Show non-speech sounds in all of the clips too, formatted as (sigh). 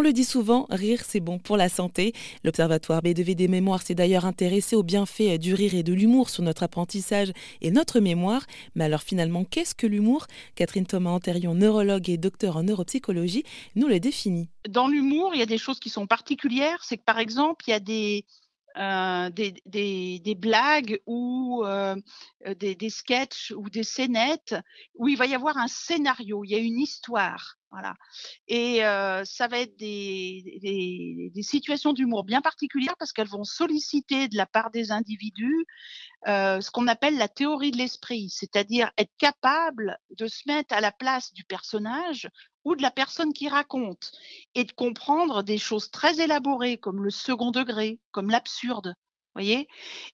On le dit souvent, rire c'est bon pour la santé. L'Observatoire B2V des mémoires s'est d'ailleurs intéressé aux bienfaits du rire et de l'humour sur notre apprentissage et notre mémoire. Mais alors finalement, qu'est-ce que l'humour? Catherine Thomas-Antérion, neurologue et docteur en neuropsychologie, nous le définit. Dans l'humour, il y a des choses qui sont particulières. C'est que par exemple, il y a des, euh, des, blagues ou euh, des, des sketchs ou des scénettes où il va y avoir un scénario, il y a une histoire. Voilà. Et ça va être des, des, situations d'humour bien particulières parce qu'elles vont solliciter de la part des individus ce qu'on appelle la théorie de l'esprit, c'est-à-dire être capable de se mettre à la place du personnage ou de la personne qui raconte et de comprendre des choses très élaborées comme le second degré, comme l'absurde. Voyez?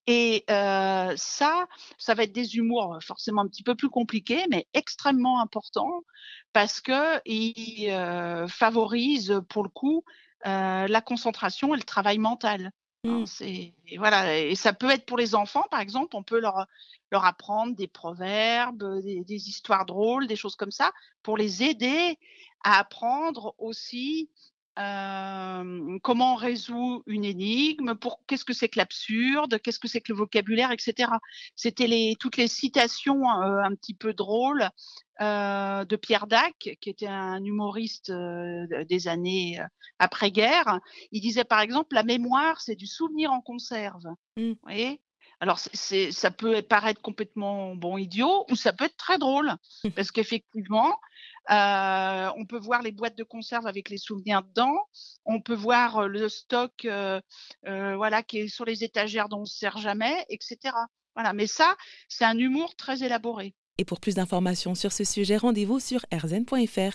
Et euh, ça, ça va être des humours forcément un petit peu plus compliqués, mais extrêmement importants parce que ils euh, favorisent pour le coup euh, la concentration et le travail mental. Hein, mmh. c'est voilà, et ça peut être pour les enfants, par exemple, on peut leur leur apprendre des proverbes, des, des histoires drôles, des choses comme ça, pour les aider à apprendre aussi comment on résout une énigme, pour qu'est-ce que c'est que l'absurde, qu'est-ce que c'est que le vocabulaire, etc. C'était les, toutes les citations un petit peu drôles de Pierre Dac, qui était un humoriste des années après-guerre. Il disait par exemple, la mémoire, c'est du souvenir en conserve. Mmh. Vous voyez? Alors, c'est, ça peut paraître complètement bon idiot ou ça peut être très drôle (laughs) parce qu'effectivement, euh, on peut voir les boîtes de conserve avec les souvenirs dedans. On peut voir euh, le stock, euh, voilà, qui est sur les étagères dont on ne se sert jamais, etc. Voilà. Mais ça, c'est un humour très élaboré. Et pour plus d'informations sur ce sujet, rendez-vous sur rzn.fr.